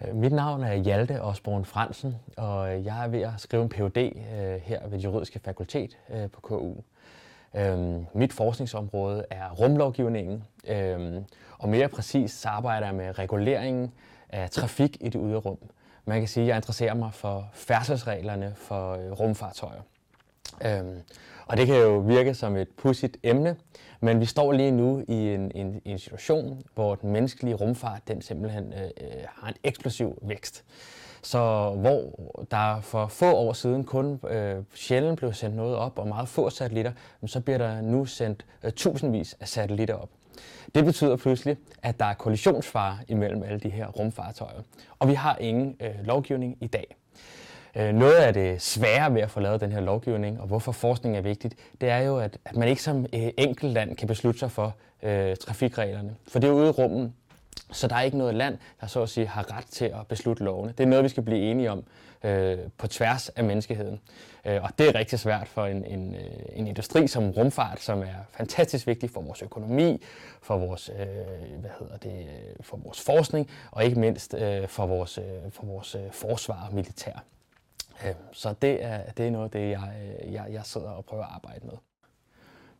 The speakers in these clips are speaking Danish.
Øh, mit navn er Hjalte Osborn Fransen, og øh, jeg er ved at skrive en Ph.D. Øh, her ved det juridiske fakultet på KU. Øhm, mit forskningsområde er rumlovgivningen, øhm, og mere præcist så arbejder jeg med reguleringen af trafik i det ydre rum. Man kan sige, at jeg interesserer mig for færdselsreglerne for rumfartøjer. Øhm, og det kan jo virke som et pudsigt emne, men vi står lige nu i en, en, en situation, hvor den menneskelige rumfart den simpelthen øh, øh har en eksplosiv vækst. Så hvor der for få år siden kun øh, sjældent blev sendt noget op, og meget få satellitter, så bliver der nu sendt øh, tusindvis af satellitter op. Det betyder pludselig, at der er kollisionsfare imellem alle de her rumfartøjer. Og vi har ingen øh, lovgivning i dag. Øh, noget af det svære ved at få lavet den her lovgivning, og hvorfor forskning er vigtigt, det er jo, at, at man ikke som øh, enkelt land kan beslutte sig for øh, trafikreglerne. For det er ude i rummen, så der er ikke noget land, der så at sige har ret til at beslutte lovene. Det er noget, vi skal blive enige om øh, på tværs af menneskeheden. Øh, og det er rigtig svært for en, en, øh, en industri som rumfart, som er fantastisk vigtig for vores økonomi, for vores, øh, hvad hedder det, for vores forskning, og ikke mindst øh, for vores, øh, for vores øh, forsvar og militær. Så det er, det er noget af det, jeg, øh, jeg, jeg sidder og prøver at arbejde med.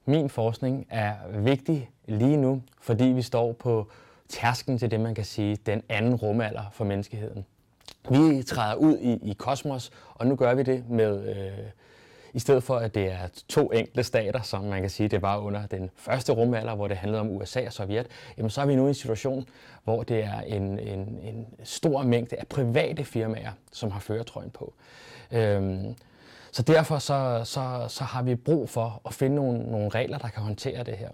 Min forskning er vigtig lige nu, fordi vi står på tærsken til det, man kan sige, den anden rumalder for menneskeheden. Vi træder ud i, i kosmos, og nu gør vi det med øh, i stedet for at det er to enkelte stater, som man kan sige, det var under den første rumalder, hvor det handlede om USA og Sovjet, jamen så er vi nu i en situation, hvor det er en, en, en stor mængde af private firmaer, som har føretrøjen på. Øhm, så derfor så, så, så har vi brug for at finde nogle, nogle regler, der kan håndtere det her.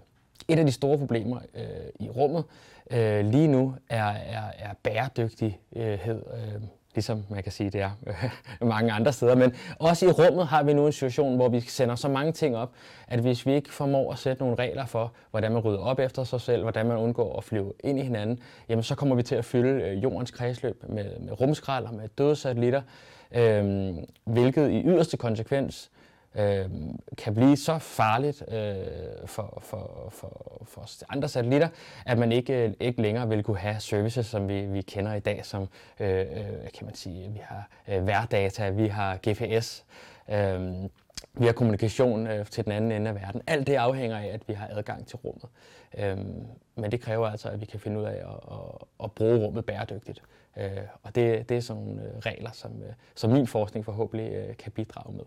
Et af de store problemer øh, i rummet øh, lige nu er, er, er bæredygtighed. Øh, ligesom man kan sige, det er øh, mange andre steder. Men også i rummet har vi nu en situation, hvor vi sender så mange ting op, at hvis vi ikke formår at sætte nogle regler for, hvordan man rydder op efter sig selv, hvordan man undgår at flyve ind i hinanden, jamen så kommer vi til at fylde øh, jordens kredsløb med, med rumskrald og med døde satellitter, øh, hvilket i yderste konsekvens øh, kan blive så farligt øh, for, for, for, for andre satellitter, at man ikke, ikke længere vil kunne have services, som vi, vi kender i dag, som øh, øh kan man sige, vi har øh, værdata, vi har GPS, øh, vi har kommunikation øh, til den anden ende af verden. Alt det afhænger af, at vi har adgang til rummet. Øh, men det kræver altså, at vi kan finde ud af at, at, at bruge rummet bæredygtigt. Øh, og det, det er sådan nogle øh, regler, som, øh, som min forskning forhåbentlig øh, kan bidrage med.